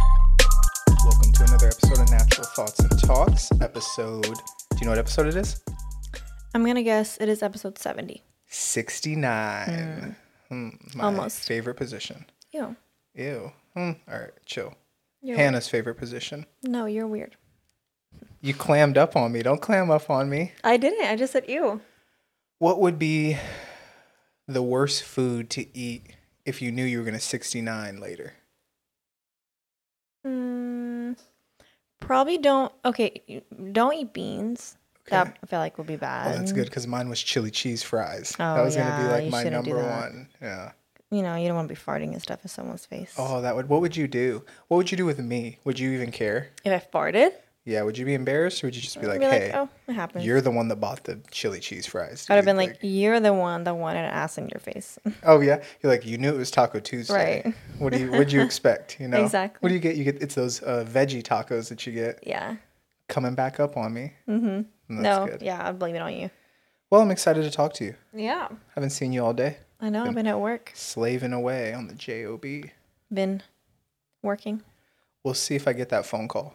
Welcome to another episode of Natural Thoughts and Talks. Episode, do you know what episode it is? I'm gonna guess it is episode 70. 69. Hmm, my Almost. favorite position. Ew. Ew. Hmm, all right, chill. You're Hanna's favorite position. No, you're weird. You clammed up on me. Don't clam up on me. I didn't. I just said ew. What would be the worst food to eat if you knew you were going to 69 later? Mm, probably don't. Okay, don't eat beans. That I feel like would be Oh, bad. that's good because mine was chili cheese fries. Oh, that was going to be like my number one. Yeah. You know, you don't want to be farting and stuff in someone's face. Oh, that would. What would you do? What would you do with me? Would you even care? If I farted, Yeah. Would you be embarrassed or would you just be like, be hey, like, oh, it happens. you're the one that bought the chili cheese fries? I'd have been like, you're the one that wanted an ass in your face. oh yeah. You're like, you knew it was Taco Tuesday. Right. What do you? What'd you expect? You know. Exactly. What do you get? You get it's those uh, veggie tacos that you get yeah. coming back up on me. Mm-hmm. No. good. Yeah, I'd blame it on you. Well, I'm excited to talk to you. Yeah. Haven't seen you all day. I know. I've been at work. Slaving away on the job. Been working. We'll see if I get that phone call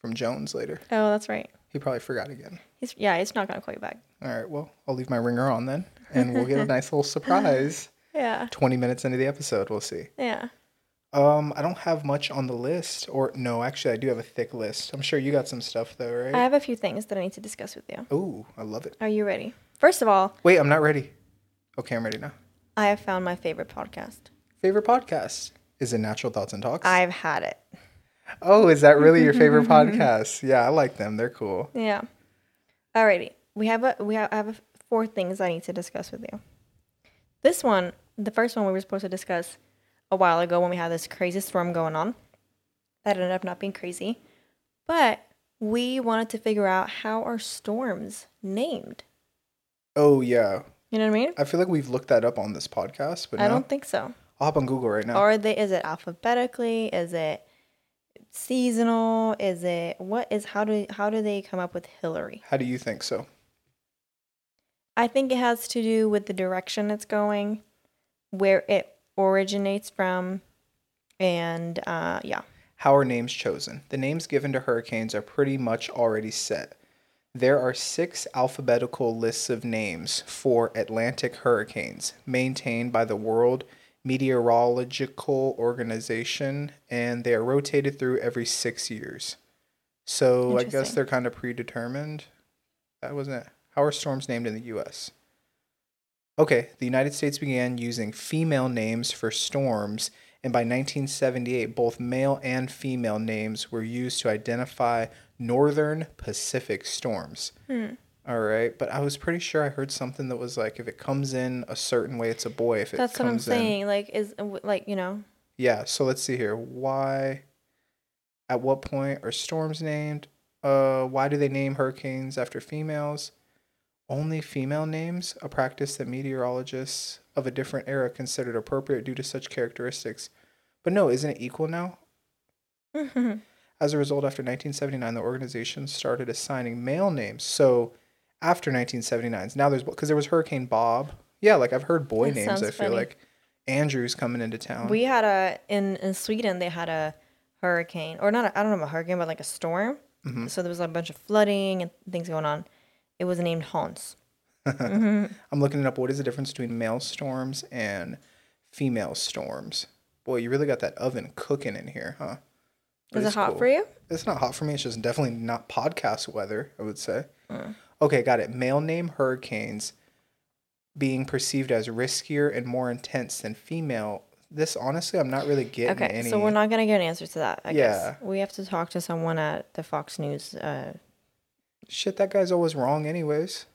from Jones later. Oh, that's right. He probably forgot again. He's yeah. He's not gonna call you back. All right. Well, I'll leave my ringer on then, and we'll get a nice little surprise. Yeah. 20 minutes into the episode, we'll see. Yeah. Um, I don't have much on the list, or no, actually, I do have a thick list. I'm sure you got some stuff though, right? I have a few things that I need to discuss with you. Ooh, I love it. Are you ready? First of all, Wait, I'm not ready. Okay, I'm ready now. I have found my favorite podcast. Favorite podcast is it Natural Thoughts and Talks? I've had it. Oh, is that really your favorite podcast? Yeah, I like them. They're cool. Yeah. Alrighty. We have a we have, I have a, four things I need to discuss with you. This one, the first one we were supposed to discuss a while ago when we had this crazy storm going on. That ended up not being crazy. But we wanted to figure out how are storms named. Oh yeah, You know what I mean? I feel like we've looked that up on this podcast, but I no. don't think so. I'll hop on Google right now. Are they is it alphabetically? Is it seasonal? Is it what is how do how do they come up with Hilary? How do you think so? I think it has to do with the direction it's going, where it originates from, and uh, yeah. How are names chosen? The names given to hurricanes are pretty much already set. There are six alphabetical lists of names for Atlantic hurricanes maintained by the World Meteorological Organization, and they are rotated through every six years. So I guess they're kind of predetermined. That wasn't it. How are storms named in the U.S.? Okay, the United States began using female names for storms, and by 1978, both male and female names were used to identify northern Pacific storms. Hmm. All right, but I was pretty sure I heard something that was like if it comes in a certain way, it's a boy. If it That's what I'm comes in, saying. Like is like you know yeah. So let's see here. Why? At what point are storms named? Uh, why do they name hurricanes after females? Only female names, a practice that meteorologists of a different era considered appropriate due to such characteristics. But no, isn't it equal now? As a result, after 1979, the organization started assigning male names. So after 1979, now there's because there was Hurricane Bob. Yeah, like I've heard boy That names. I feel funny. like Andrew's coming into town. we had a in in Sweden they had a hurricane or not I I don't know a hurricane but like a storm. Mm-hmm. So there was like a bunch of flooding and things going on. It was named Hans. I'm looking it up. What is the difference between male storms and female storms? Boy, you really got that oven cooking in here, huh? But Is it hot cool. for you? It's not hot for me. It's just definitely not podcast weather, I would say. Mm. Okay, got it. Male name hurricanes being perceived as riskier and more intense than female. This honestly, I'm not really getting Okay, any. so we're not gonna get an answer to that. I Yeah. guess we have to talk to someone at the Fox News. Uh, Shit, that guy's always wrong, anyways.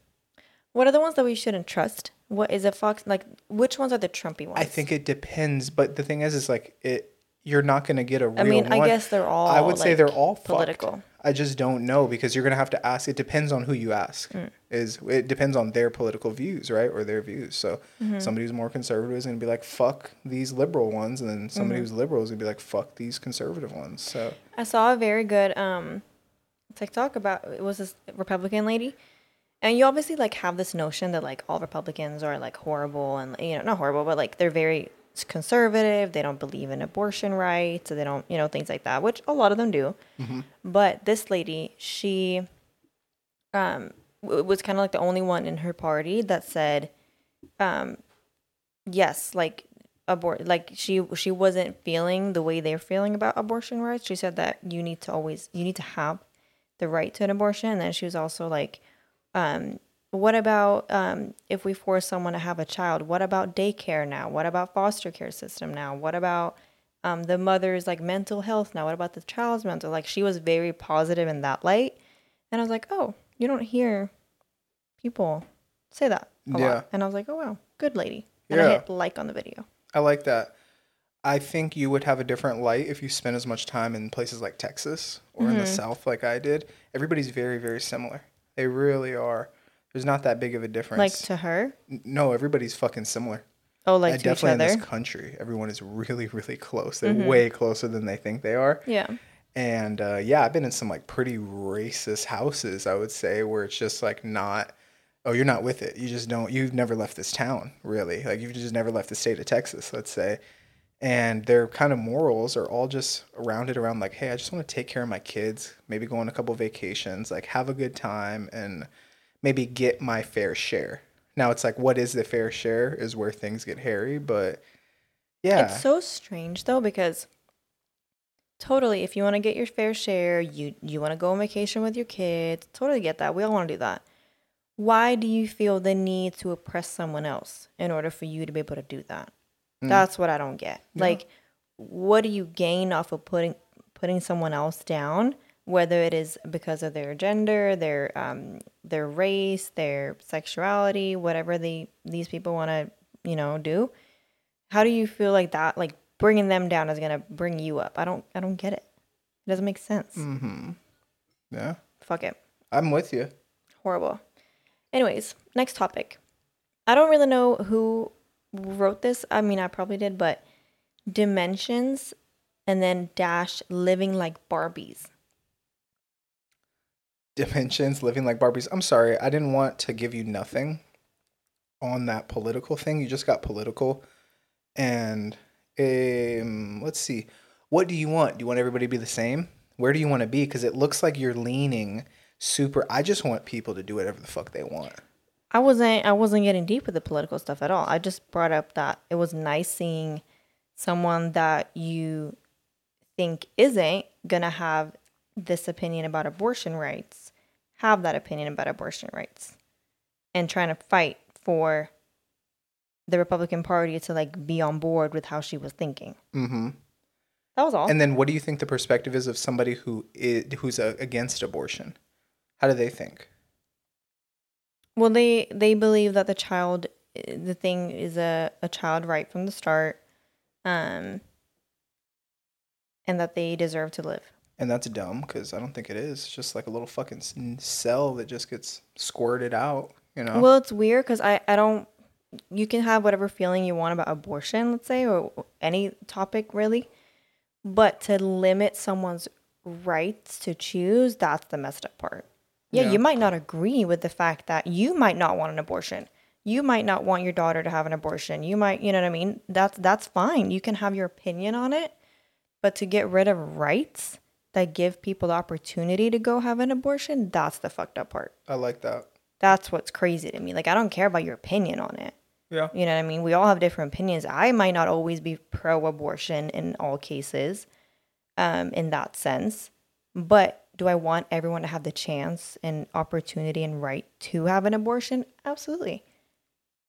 what are the ones that we shouldn't trust? What is a Fox? Like, which ones are the Trumpy ones? I think it depends, but the thing is, is like it. You're not gonna get a real. I mean, I guess they're all. I would say they're all fucked. I just don't know because you're gonna have to ask. It depends on who you ask. Mm. Is it depends on their political views, right, or their views. So Mm-hmm. somebody who's more conservative is gonna be like, "Fuck these liberal ones," and then somebody Mm-hmm. who's liberal is gonna be like, "Fuck these conservative ones." So I saw a very good um TikTok about it was this Republican lady, and you obviously like have this notion that like all Republicans are like horrible and you know not horrible, but like they're very conservative. They don't believe in abortion rights, so they don't you know things like that, which a lot of them do. But this lady, she um w- was kind of like the only one in her party that said, um, yes, like abort like she she wasn't feeling the way they're feeling about abortion rights. She said that you need to always you need to have the right to an abortion. And then she was also like, um, what about um, if we force someone to have a child? What about daycare now? What about foster care system now? What about um, the mother's like mental health now? What about the child's mental? Like she was very positive in that light, and I was like, oh, you don't hear people say that a Yeah. lot, and I was like, oh wow, good lady. And I hit like on the video. I like that. I think you would have a different light if you spent as much time in places like Texas or in the Mm-hmm. South like I did. Everybody's very, very similar. They really are. There's not that big of a difference. Like to her, N- no, everybody's fucking similar. oh, like to each definitely in other. this country, everyone is really, really close. They're Mm-hmm. way closer than they think they are. Yeah, And uh, yeah, I've been in some like pretty racist houses, I would say, where it's just like not, oh, you're not with it. You just don't, you've never left this town, really. Like you've just never left the state of Texas, let's say. And their kind of morals are all just rounded around like, hey, I just want to take care of my kids, maybe go on a couple vacations, like have a good time and maybe get my fair share. Now it's like, what is the fair share is where things get hairy, but yeah. It's so strange though because totally if you want to get your fair share, you you want to go on vacation with your kids, totally get that. We all want to do that. Why do you feel the need to oppress someone else in order for you to be able to do that? Mm. That's what I don't get. Like what do you gain off of putting putting someone else down whether it is because of their gender, their um their race, their sexuality, whatever they these people want to, you know, do? how do you feel like that like bringing them down is gonna bring you up i don't i don't get it it doesn't make sense Mm-hmm. Yeah. fuck it I'm with you. horrible anyways next topic i don't really know who wrote this i mean i probably did but dimensions and then dash living like barbies dimensions living like barbies. I'm sorry i didn't want to give you nothing on that political thing. You just got political. And um let's see. What do you want? Do you want everybody to be the same? Where do you want to be? Because it looks like you're leaning super i just want people to do whatever the fuck they want. I wasn't I wasn't getting deep with the political stuff at all. I just brought up that it was nice seeing someone that you think isn't gonna have this opinion about abortion rights have that opinion about abortion rights and trying to fight for the Republican Party to like be on board with how she was thinking. mm-hmm That was all. and then what do you think the perspective is of somebody who is who's uh, against abortion how do they think Well, they they believe that the child, the thing is a a child right from the start, um, and that they deserve to live. And that's dumb because I don't think it is. It's just like a little fucking cell that just gets squirted out, you know? Well, it's weird because I I don't. You can have whatever feeling you want about abortion, let's say, or any topic really, but to limit someone's rights to choose, that's the messed up part. Yeah, Yeah. you might not agree with the fact that you might not want an abortion. You might not want your daughter to have an abortion. You might, you know what I mean? That's that's fine. You can have your opinion on it, but to get rid of rights that give people the opportunity to go have an abortion, that's the fucked up part. I like that. That's what's crazy to me. Like I don't care about your opinion on it. Yeah. You know what I mean? We all have different opinions. I might not always be pro abortion in all cases, um, in that sense. But do I want everyone to have the chance and opportunity and right to have an abortion? Absolutely.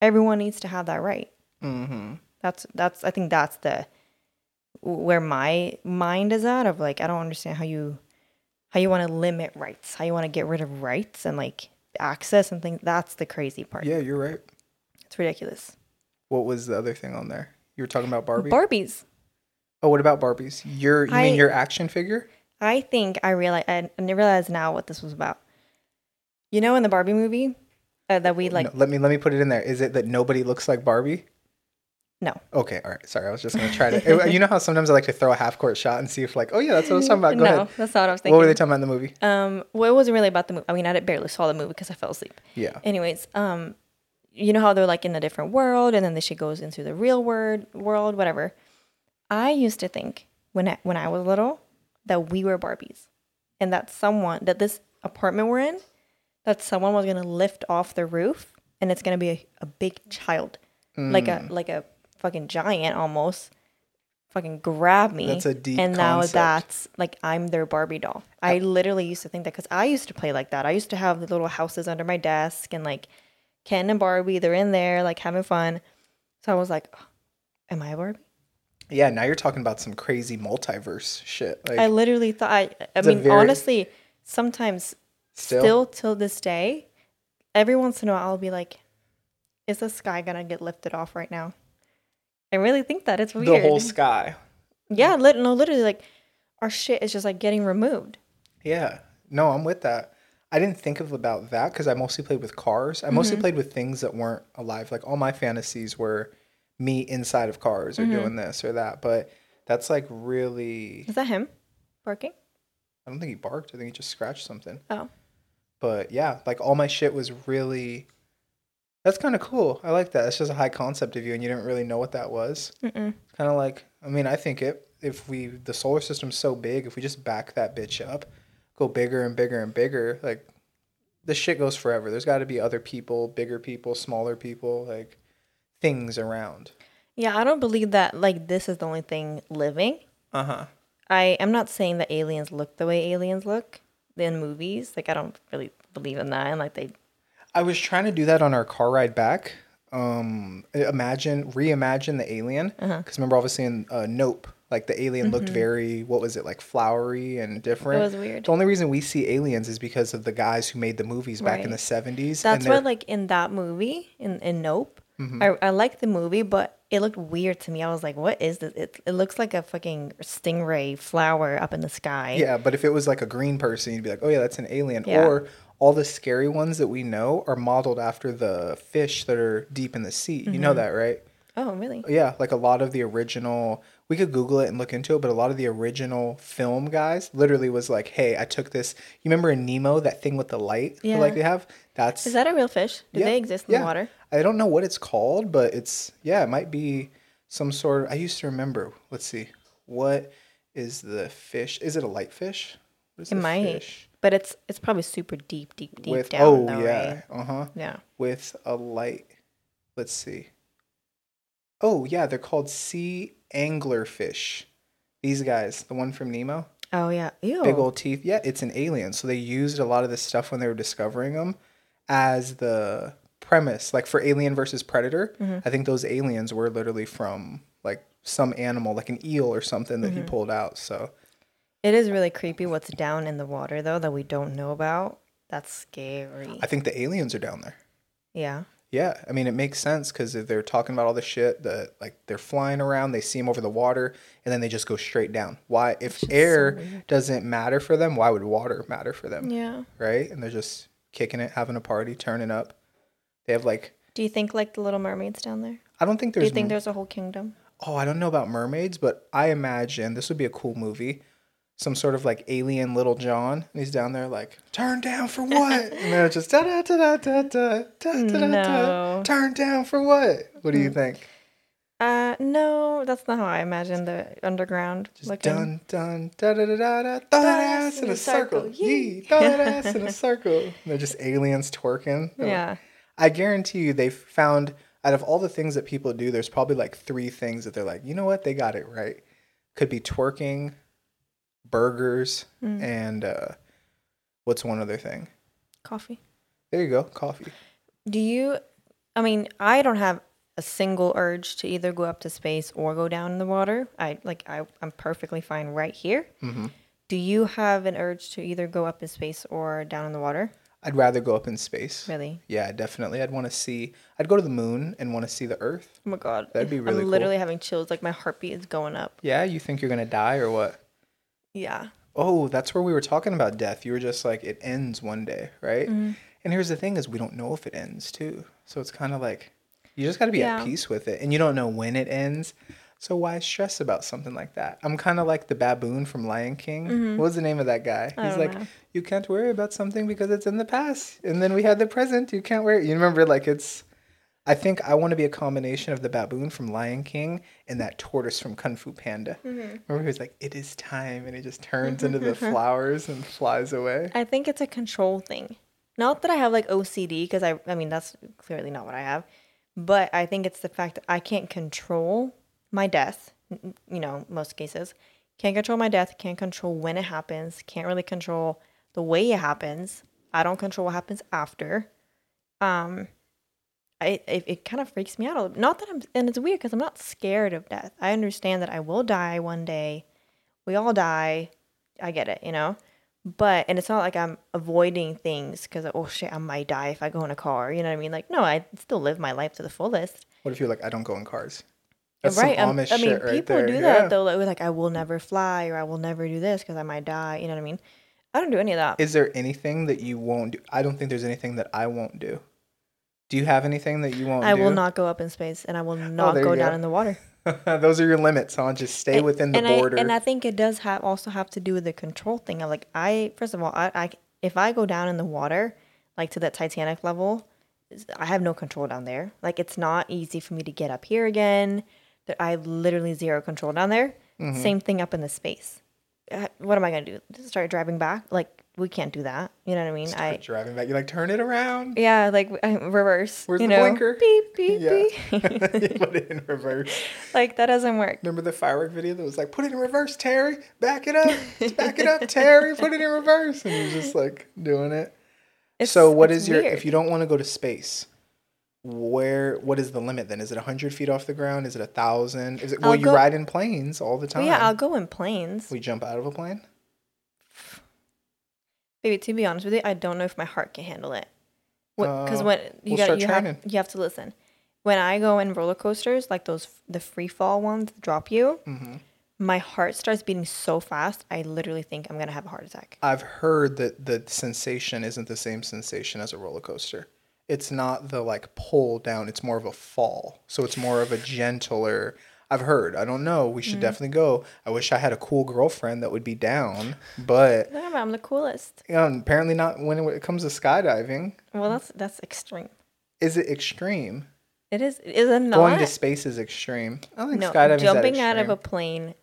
Everyone needs to have that right. Mm-hmm. That's that's I think that's the where my mind is at of like I don't understand how you how you want to limit rights, how you want to get rid of rights and like access and things. That's the crazy part. Yeah, you're right. It's ridiculous. What was the other thing on there? You were talking about Barbie? Barbies. oh, what about Barbies? Your, you I- mean your action figure? I think I realize I, I realize now what this was about. You know, in the Barbie movie, uh, that we like. No, let me let me put it in there. Is it that nobody looks like Barbie? No. Okay, all right. Sorry, I was just gonna try to. you know how sometimes I like to throw a half court shot and see if like, oh yeah, that's what I was talking about. Go no, ahead. that's not what I was thinking. What were they talking about in the movie? Um, well, it wasn't really about the movie. I mean, I barely saw the movie because I fell asleep. Yeah. Anyways, um, you know how they're like in a different world, and then the shit goes into the real world, world, whatever. I used to think when I, when I was little that we were Barbies, and that someone that this apartment we're in, that someone was gonna lift off the roof, and it's gonna be a, a big child, like Mm. a like a fucking giant almost, fucking grab me. That's a deep And now concept. that's like I'm their Barbie doll. I literally used to think that because I used to play like that. I used to have the little houses under my desk and like Ken and Barbie, they're in there like having fun. So I was like, "Oh, am I a Barbie? Yeah. Now you're talking about some crazy multiverse shit. Like I literally thought. I, I mean, very- honestly, sometimes still. still till this day, every once in a while I'll be like, is the sky gonna get lifted off right now? I really think that it's weird. the whole sky. yeah, lit- no, literally, like our shit is just like getting removed. Yeah. No, I'm with that. I didn't think of about that because I mostly played with cars. I Mm-hmm. mostly played with things that weren't alive. Like all my fantasies were me inside of cars or Mm-hmm. doing this or that. But that's like really. Is that him barking? I don't think he barked. I think he just scratched something. Oh, But yeah, like all my shit was really. That's kind of cool. I like that. It's just a high concept of you, and you didn't really know what that was. Kind of like, I mean, I think it. If we the solar system's so big, if we just back that bitch up, go bigger and bigger and bigger, like the shit goes forever. There's got to be other people, bigger people, smaller people, like things around. yeah. I don't believe that. Like this is the only thing living. Uh huh. I am not saying that aliens look the way aliens look in movies. Like I don't really believe in that. And like they, I was trying to do that on our car ride back. Um, imagine, reimagine the alien. Because remember, obviously in uh, Nope, like the alien looked very, what was it, like flowery and different. It was weird. The only reason we see aliens is because of the guys who made the movies back in the seventies. that's why like in that movie in in Nope, I I like the movie, but it looked weird to me. I was like, what is this? It it looks like a fucking stingray flower up in the sky. Yeah, but if it was like a green person, you'd be like, oh yeah, that's an alien. Yeah. Or all the scary ones that we know are modeled after the fish that are deep in the sea. You Mm-hmm. know that, right? Oh really? Yeah, like a lot of the original, we could Google it and look into it, but a lot of the original film guys literally was like, hey, I took this. You remember in Nemo, that thing with the light? Yeah. Light they have? That's. Is that a real fish? Do yeah, they exist in yeah. the water? I don't know what it's called, but it's, yeah, it might be some sort of, I used to remember. Let's see. What is the fish? Is it a light fish? What is It the might, fish? But it's it's probably super deep, deep, deep With, down. oh, though, yeah. right? Uh huh. Yeah. with a light. Let's see. Oh yeah, they're called sea anglerfish. These guys, the one from Nemo, Oh yeah. Ew. big old teeth. Yeah, it's an alien. So they used a lot of this stuff when they were discovering them as the premise, like for Alien versus Predator. I think those aliens were literally from like some animal, like an eel or something that he pulled out. So It is really creepy what's down in the water though that we don't know about. That's scary. I think the aliens are down there. yeah. Yeah, I mean it makes sense because if they're talking about all the shit that like they're flying around, they see them over the water, and then they just go straight down. Why, if air doesn't matter for them, why would water matter for them? Yeah. Right? And they're just kicking it, having a party, turning up. They have like Do you think like the little mermaids down there? I don't think there's. Do you think there's a whole kingdom? oh I don't know about mermaids, but I imagine this would be a cool movie. Some sort of like alien little John, and he's down there like, turn down for what? and they're just da da da da da da da da da. Turn down for what? What do you think? Uh no, that's not how I imagine the underground Just looking. dun dun da da da da da. Throw that ass in a circle. Yee. Throw that ass in a circle. They're just aliens twerking. Yeah. I guarantee you, they found out of all the things that people do, there's probably like three things that they're like, you know what, they got it right. Could be twerking, burgers, Mm. and uh, what's one other thing? Coffee. There you go, coffee. Do you I mean, I don't have a single urge to either go up to space or go down in the water. I like I, I'm perfectly fine right here. hmm Do you have an urge to either go up in space or down in the water? I'd rather go up in space. Really? Yeah, definitely. I'd want to see. I'd go to the moon and want to see the Earth. Oh my god. That'd be really I'm cool. literally having chills, like my heartbeat is going up. Yeah, you think you're gonna die or what? Yeah. Oh, that's where we were talking about death. You were just like, it ends one day, right? Mm-hmm. And here's the thing: is we don't know if it ends too. So it's kind of like, You just got to be Yeah. at peace with it, and you don't know when it ends. So why stress about something like that? I'm kind of like the baboon from Lion King. What was the name of that guy? Mm-hmm. I He's like, know. you can't worry about something because it's in the past, and then we had the present. You can't worry. You remember, like it's. I think I want to be a combination of the baboon from Lion King and that tortoise from Kung Fu Panda. Mm-hmm. Remember, he was like, "It is time," and he just turns into the flowers and flies away. I think it's a control thing. Not that I have like OCD, because I, I mean, that's clearly not what I have. But I think it's the fact that I can't control my death, you know, most cases. Can't control my death, can't control when it happens, can't really control the way it happens. I don't control what happens after. Um, I, it, it kind of freaks me out a little. Not that I'm, and it's weird because I'm not scared of death. I understand that I will die one day. We all die. I get it, you know? But, and it's not like I'm avoiding things because, oh shit, I might die if I go in a car. You know what I mean? Like, no, I still live my life to the fullest. What if you're like, I don't go in cars? That's right. some um, I mean, shit right people there. do Yeah. that though. Like, like, I will never fly or I will never do this because I might die. You know what I mean? I don't do any of that. Is there anything that you won't do? I don't think there's anything that I won't do. Do you have anything that you won't I do? will not go up in space and I will not there go down go. in the water. Those are your limits, huh? Just stay And- within the and border. I, and I think it does have also have to do with the control thing. Like I first of all, I, I if I go down in the water, like to that Titanic level, I have no control down there. Like it's not easy for me to get up here again. That I have literally zero control down there. Mm-hmm. Same thing up in the space. Uh, What am I gonna do? Just start driving back? Like we can't do that. You know what I mean? Start I driving back. You're like, turn it around. yeah, like I, reverse. Where's you the know? blinker? Beep beep Yeah. beep. you put it in reverse. like that doesn't work. Remember the firework video that was like, put it in reverse, Terry. Back it up. Back it up, Terry. Put it in reverse. And you're just like doing it. It's, so what is your weird. if you don't want to go to space where what is the limit then is it 100 feet off the ground is it a thousand is it well I'll you go- ride in planes all the time Well, yeah, I'll go in planes. we jump out of a plane Baby, to be honest with you, I don't know if my heart can handle it. Because Uh, when you we'll got you have, you have to listen. When I go in roller coasters, like those the free fall ones, that drop you, Mm-hmm. my heart starts beating so fast. I literally think I'm gonna have a heart attack. i've heard that the sensation isn't the same sensation as a roller coaster it's not the like pull down it's more of a fall so it's more of a gentler i've heard i don't know we Mm-hmm. should definitely go i wish i had a cool girlfriend that would be down but No, I'm the coolest. you know, apparently not when it comes to skydiving Well, that's that's extreme. is it extreme It is. Is it not? Going to space is extreme. I don't think no, skydiving jumping out of a plane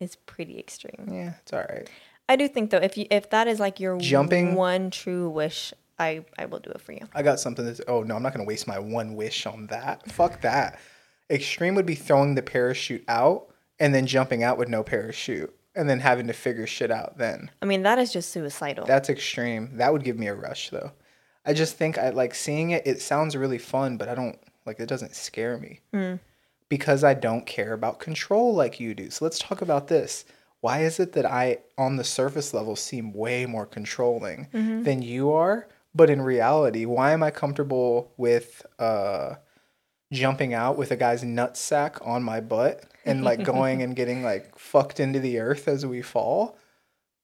is pretty extreme. Yeah, it's all right. I do think though, if you if that is like your Jumping- one true wish, I I will do it for you. I got something that's. Oh no, I'm not gonna waste my one wish on that. Fuck that. Extreme would be throwing the parachute out and then jumping out with no parachute and then having to figure shit out. Then I mean, that is just suicidal. that's extreme. That would give me a rush though. I just think I like seeing it. It sounds really fun, but I don't like. It doesn't scare me because I don't care about control like you do. So let's talk about this. Why is it that I, on the surface level, seem way more controlling than you are? But in reality, why am I comfortable with uh, jumping out with a guy's nutsack on my butt and like going and getting like fucked into the earth as we fall?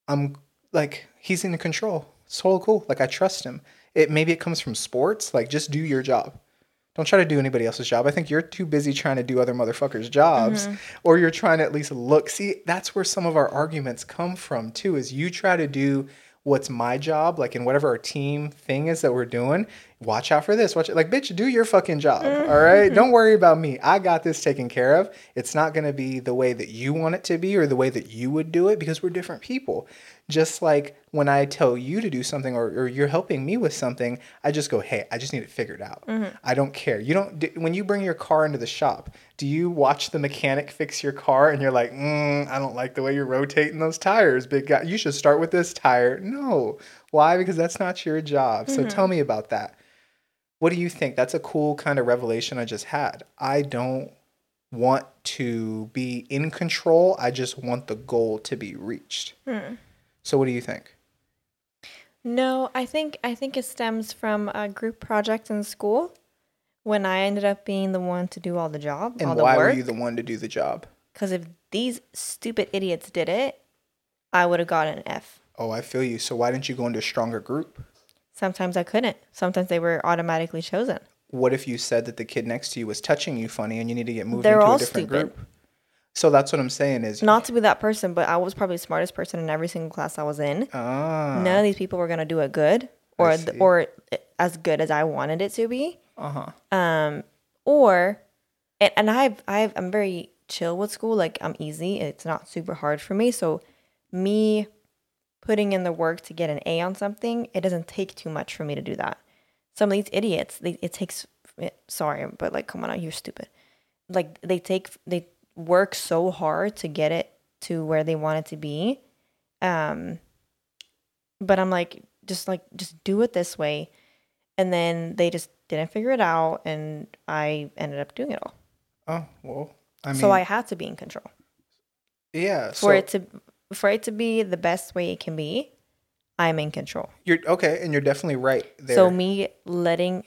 I'm like, he's in control. It's totally cool. Like I trust him. It maybe it comes from sports. Like just do your job. Don't try to do anybody else's job. I think you're too busy trying to do other motherfuckers' jobs, mm-hmm. or you're trying to at least look. See, that's where some of our arguments come from too. Is you try to do what's my job, like in whatever our team thing is that we're doing. Watch out for this. Watch it. Like, bitch, do your fucking job. Mm-hmm. All right. Mm-hmm. Don't worry about me. I got this taken care of. It's not going to be the way that you want it to be or the way that you would do it because we're different people. Just like when I tell you to do something or, or you're helping me with something, I just go, hey, I just need it figured out. Mm-hmm. I don't care. You don't, when you bring your car into the shop, do you watch the mechanic fix your car and you're like, mm, I don't like the way you're rotating those tires, big guy. You should start with this tire. No. Why? Because that's not your job. So tell me about that. What do you think? That's a cool kind of revelation I just had. I don't want to be in control. I just want the goal to be reached. Hmm. So what do you think? No, I think I think it stems from a group project in school when I ended up being the one to do all the job, all And the why were you the one to do the job? Because if these stupid idiots did it, I would have gotten an F. Oh, I feel you. So why didn't you go into a stronger group? Sometimes I couldn't. Sometimes they were automatically chosen. what if you said that the kid next to you was touching you funny and you need to get moved They're into all a different stupid. group? So that's what I'm saying is Not to be that person, but I was probably the smartest person in every single class I was in. ah None of these people were gonna do it good or th- see. or as good as I wanted it to be. uh huh Um, or and, and I've I've I'm very chill with school. Like I'm easy. It's not super hard for me. So me putting in the work to get an A on something, it doesn't take too much for me to do that. Some of these idiots, they, it takes. Sorry, but like, come on, you're stupid. Like they take they work so hard to get it to where they want it to be. Um, but I'm like, just like, just do it this way, and then they just didn't figure it out, and I ended up doing it all. oh well I mean so I had to be in control yeah for so it to for it to be the best way it can be. I'm in control. you're okay and you're definitely right there So me letting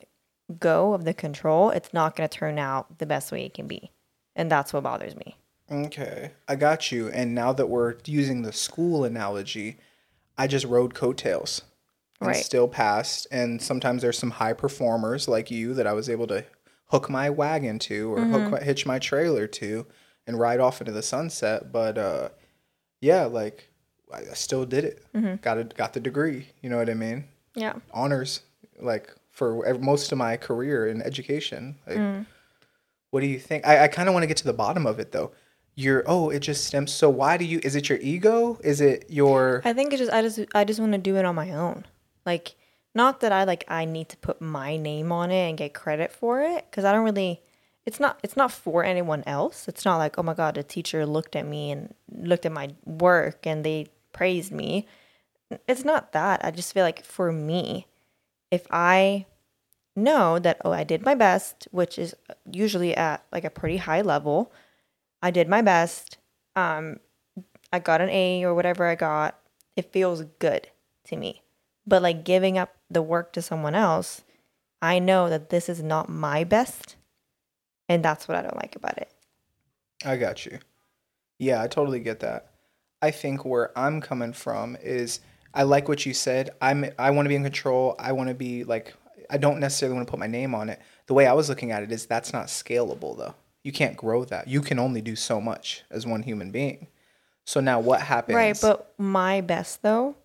go of the control, it's not going to turn out the best way it can be, and that's what bothers me. Okay, I got you. And now that we're using the school analogy, I just rode coattails and Right. still passed. And sometimes there's some high performers like you that I was able to hook my wagon to or Mm-hmm. hook hitch my trailer to and ride off into the sunset. But uh, yeah, like I, I still did it. Mm-hmm. Got it. Got the degree. You know what I mean? Yeah. Honors, like for most of my career in education. Like, Mm. what do you think? I, I kind of want to get to the bottom of it though. You're oh, it just stems. So why do you? Is it your ego? Is it your? I think it's just I just I just want to do it on my own. Like not that I like I need to put my name on it and get credit for it cuz I don't really it's not it's not for anyone else. It's not like, "Oh my god, the teacher looked at me and looked at my work and they praised me." It's not that. I just feel like for me, if I know that oh, I did my best, which is usually at like a pretty high level, I did my best. Um I got an A or whatever I got, it feels good to me. But like giving up the work to someone else, I know that this is not my best. And that's what I don't like about it. I got you. Yeah, I totally get that. I think where I'm coming from is I like what you said. I'm I want to be in control. I want to be like I don't necessarily want to put my name on it. The way I was looking at it is that's not scalable though. You can't grow that. You can only do so much as one human being. So now what happens? Right. But my best, though,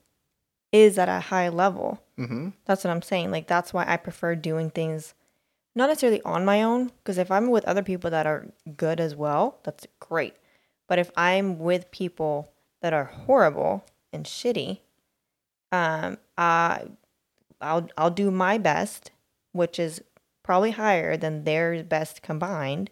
is at a high level. mm-hmm. That's what I'm saying. Like, that's why I prefer doing things not necessarily on my own. Because if I'm with other people that are good as well, that's great. But if I'm with people that are horrible and shitty, um, I, I'll I'll do my best, which is probably higher than their best combined,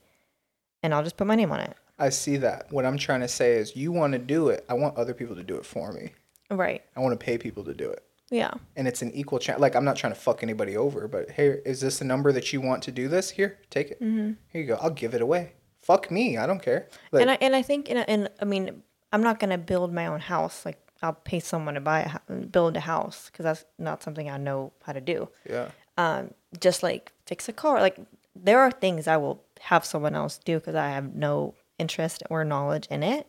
and I'll just put my name on it. I see that. What I'm trying to say is you want to do it. I want other people to do it for me. Right. I want to pay people to do it. Yeah. and it's an equal chance. Like I'm not trying to fuck anybody over, but hey, is this the number that you want to do this? Here, take it. Mm-hmm. Here you go. I'll give it away. Fuck me. I don't care. Like, and I and I think and and I mean I'm not gonna build my own house. Like I'll pay someone to buy a build a house because that's not something I know how to do. yeah, Um, just like fix a car. Like there are things I will have someone else do because I have no interest or knowledge in it.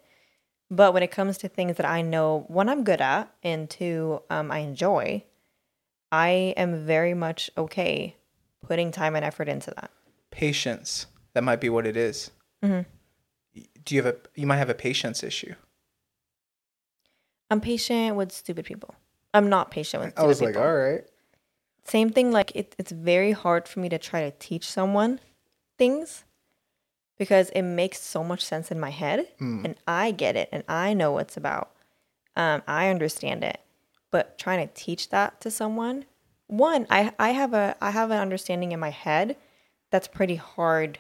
But when it comes to things that I know, one I'm good at, and two um, I enjoy, I am very much okay putting time and effort into that. patience. That might be what it is. Mhm. Do you have a? You might have a patience issue. I'm patient with stupid people. I'm not patient with. Stupid people. I was like, all right. Same thing. Like it, it's very hard for me to try to teach someone things because it makes so much sense in my head, Mm. and I get it, and I know what's about. Um, I understand it, but trying to teach that to someone, one, I I have a I have an understanding in my head that's pretty hard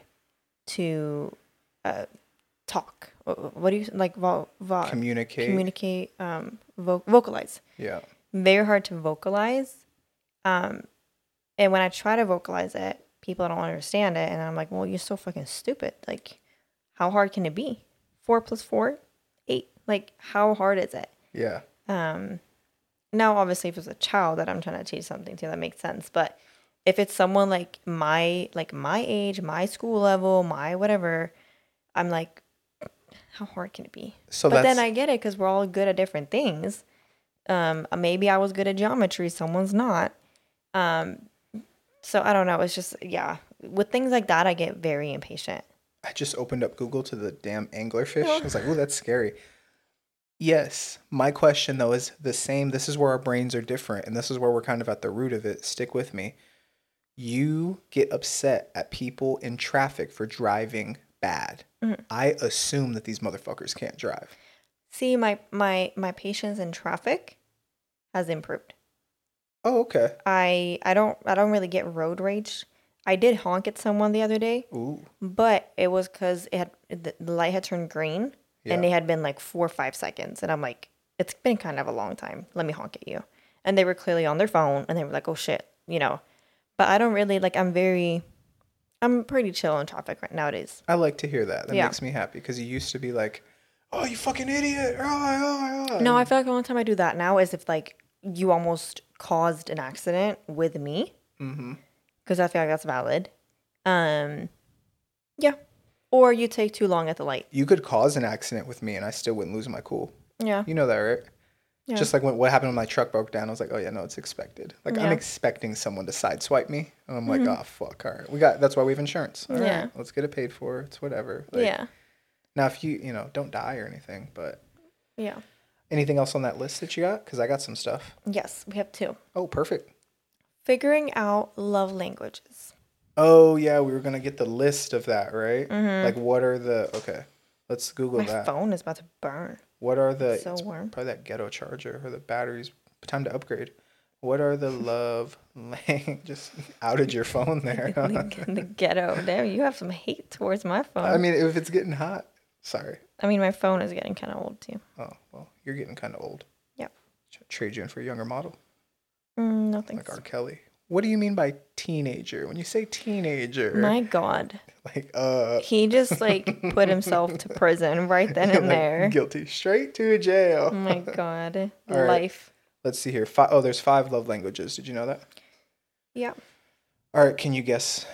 to uh, talk. What do you like? Vo, vo, Communicate. communicate, um, vo- vocalize yeah. very hard to vocalize. Um, and when I try to vocalize it, people don't understand it, and I'm like, "Well, you're so fucking stupid. Like, how hard can it be? Four plus four, eight. Like, how hard is it?" Yeah. Um, now, obviously, if it's a child that I'm trying to teach something to, that makes sense. But if it's someone like my like my age, my school level, my whatever, I'm like, how hard can it be? So but then I get it because we're all good at different things. Um, maybe I was good at geometry, someone's not. Um, So I don't know. It's just yeah. With things like that, I get very impatient. I just opened up Google to the damn anglerfish. I was like, oh, that's scary. Yes. My question, though, is the same. This is where our brains are different, and this is where we're kind of at the root of it. Stick with me. You get upset at people in traffic for driving bad. Mhm. I assume that these motherfuckers can't drive. See, my my my patience in traffic has improved. Oh, okay. I I don't I don't really get road rage. I did honk at someone the other day, Ooh. but it was because it had the, the light had turned green Yeah. and they had been like four or five seconds, and I'm like, it's been kind of a long time. Let me honk at you. And they were clearly on their phone, and they were like, oh shit, you know. But I don't really like. I'm very, I'm pretty chill in traffic right nowadays. I like to hear that. That Yeah. makes me happy because you used to be like, oh, you fucking idiot. Oh, oh, oh. No, I feel like the only time I do that now is if like you almost caused an accident with me, Mm-hmm. because I feel like that's valid. Um, yeah, or you take too long at the light. You could cause an accident with me and I still wouldn't lose my cool. Yeah, You know that, right? Yeah. Just like when what happened when my truck broke down, I was like, oh yeah, no, it's expected. Like I'm Mm-hmm. expecting someone to sideswipe me, and I'm like, oh fuck, all right, we got. That's why we have insurance. All right, Yeah. let's get it paid for. It's whatever. Like, yeah, Now, if you you know don't die or anything, but yeah. Anything else on that list that you got? Because I got some stuff. Yes, we have two. Oh, perfect. Figuring out love languages. Oh yeah, we were gonna get the list of that, right? Like what are the okay? Let's Google Mm-hmm. My phone is about to burn. What are the So it's warm. probably that ghetto charger or the batteries? Time to upgrade. What are the love lang? Just outed your phone there. the, the ghetto. Damn, you have some hate towards my phone. I mean, if it's getting hot, sorry. I mean, my phone is getting kind of old too. Oh well, you're getting kind of old. Yep. Should trade you in for a younger model, Mm, no like. R. Kelly. What do you mean by teenager? When you say teenager, My God, like uh, he just like put himself to prison right then and like, there. guilty, straight to jail. Oh my God, All right. life. Let's see here. Five, oh, there's five love languages. Did you know that? Yeah. All right, can you guess?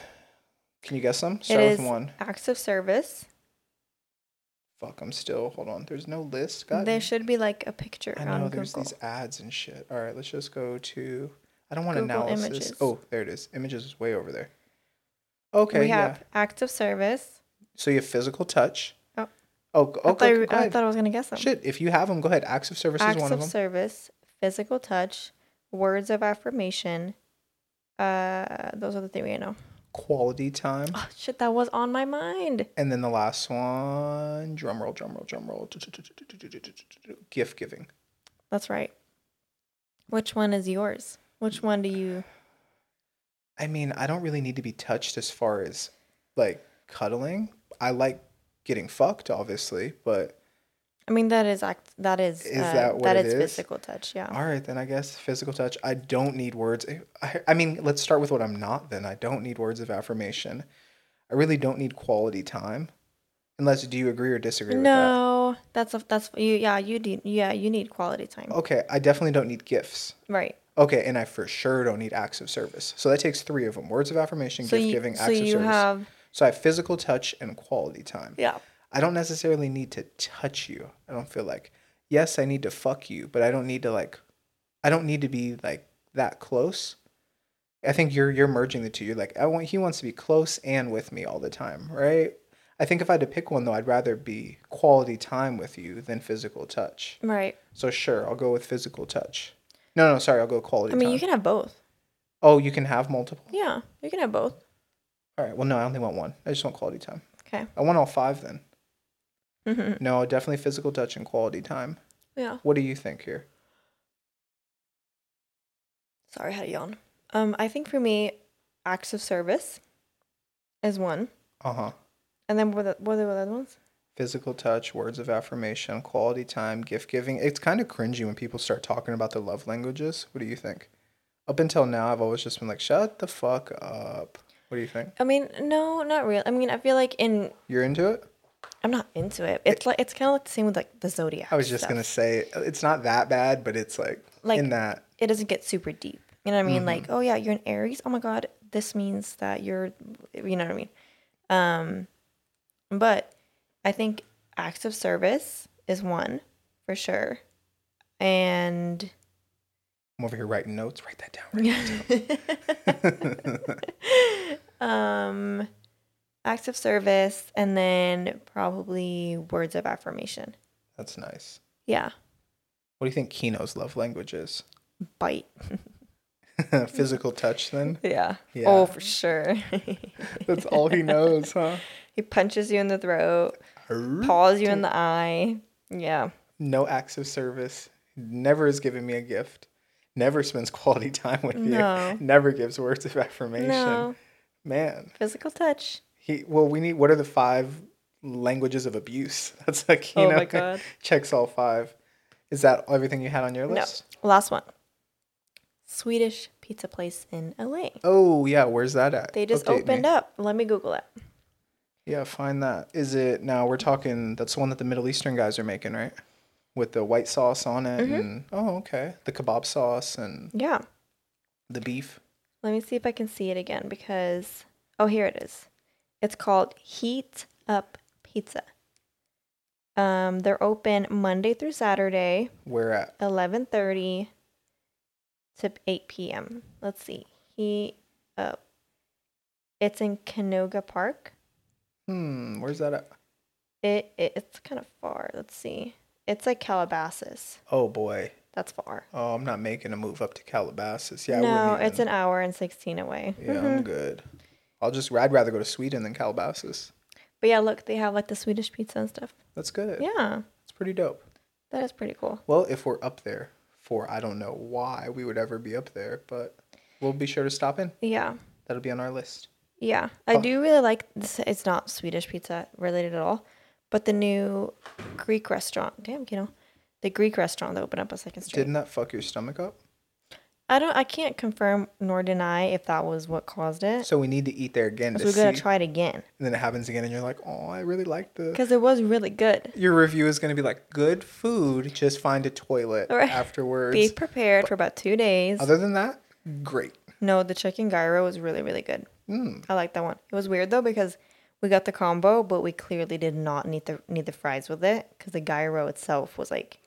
Can you guess them? Start it with is one. acts of service. Fuck, I'm still. Hold on. There's no list. God, There should be like a picture I know there's Google. these ads and shit. All right, let's just go to. I don't want Google analysis. images. Oh, there it is. Images is way over there. Okay, we yeah. have acts of service. So you have physical touch. Oh. Oh, g- I, okay. thought, go I thought I was gonna guess them. Shit, if you have them, go ahead. Acts of service is acts one of of them. service, physical touch, words of affirmation. Uh, those are the three I know. Quality time. Oh shit, that was on my mind. And then the last one, drum roll, drum roll, drum roll. Gift giving. That's right. Which one is yours? Which one do you? I mean, I don't really need to be touched as far as like cuddling. I like getting fucked, obviously, but I mean, that is act. That is. Is uh, that what that is is? physical touch? Yeah. all right, then I guess physical touch. I don't need words. I, I mean, let's start with what I'm not then. I don't need words of affirmation. I really don't need quality time. Unless, do you agree or disagree with that? No, that's a that's you. Yeah, you need. Yeah, you need quality time. Okay, I definitely don't need gifts. Right. Okay, and I for sure don't need acts of service. So that takes three of them: words of affirmation, So gift you. giving, So acts of you service. have. so I have physical touch and quality time. Yeah. I don't necessarily need to touch you. I don't feel like, yes, I need to fuck you, but I don't need to like, I don't need to be like that close. I think you're you're merging the two. You're like, I want he wants to be close and with me all the time, right? I think if I had to pick one though, I'd rather be quality time with you than physical touch. Right. So sure, I'll go with physical touch. No, no, sorry, I'll go quality I mean, time. you can have both. oh, you can have multiple. Yeah, you can have both. All right. Well, no, I only want one. I just want quality time. Okay. I want all five then. Mhm. No, definitely physical touch and quality time. Yeah. What do you think here? Sorry, I had a yawn. Um, I think for me, acts of service is one, Uh huh. and then what are the, what are the other ones? Physical touch, words of affirmation, quality time, gift giving. It's kind of cringy when people start talking about their love languages. What do you think? Up until now, I've always just been like, shut the fuck up. What do you think? I mean, no, not real. I mean, I feel like in You're into it? I'm not into it. It's like it's kind of like the same with like the zodiac. I was just stuff. gonna say it's not that bad, but it's like, Like- in that. it doesn't get super deep. You know what I mean? Mm-hmm. Like, oh yeah, you're an Aries. Oh my god, this means that you're, you know what I mean? Um, but I think acts of service is one for sure, and I'm over here writing notes. Write that down. Write that down. um, acts of service, and then probably words of affirmation. That's nice. Yeah, What do you think Kino's love language is? bite. Physical touch, then? Yeah. Yeah. Oh, for sure. That's all he knows, huh? he punches you in the throat, paws you in the eye. Yeah. No acts of service. Never has given me a gift. Never spends quality time with No. you. Never gives words of affirmation. No. Man, Physical touch. He. Well, we need. What are the five languages of abuse? That's like Kino Oh my God. checks all five. Is that everything you had on your list? No. Last one. Swedish pizza place in LA. Oh yeah, where's that at? They just Update opened me. up. Let me Google it. Yeah, find that. Is it now? We're talking. That's the one that the Middle Eastern guys are making, right? With the white sauce on it, Mm-hmm. and oh, okay, the kebab sauce and Yeah. the beef. Let me see if I can see it again because oh here it is. It's called Heat Up Pizza. Um, they're open Monday through Saturday, Where at? eleven thirty to eight p.m. Let's see. Heat Up. It's in Canoga Park. Hmm, where's that at? It, it it's kind of far. Let's see. It's like Calabasas. Oh boy. That's far. Oh, I'm not making a move up to Calabasas. Yeah, no, it's an hour and sixteen away. Yeah, Mhm. I'm good. I'll just. I'd rather go to Sweden than Calabasas. But yeah, look, they have like the Swedish pizza and stuff. That's good. Yeah, It's pretty dope. that is pretty cool. Well, if we're up there for, I don't know why we would ever be up there, but we'll be sure to stop in. Yeah, That'll be on our list. yeah. I Oh. do really like this. It's not Swedish pizza related at all, but the new Greek restaurant. Damn, you know, the Greek restaurant that opened up a second street. Didn't that fuck your stomach up? I don't. I can't confirm nor deny if that was what caused it. So we need to eat there again So we're gonna try it again and then it happens again, and you're like, "Oh, I really like the." because it was really good. Your review is going to be like, "Good food, just find a toilet Right. afterwards." Be prepared for about two days. Other than that, great. No, the chicken gyro was really really good. Mm. I like that one. It was weird though because we got the combo, but we clearly did not need the need the fries with it because the gyro itself was like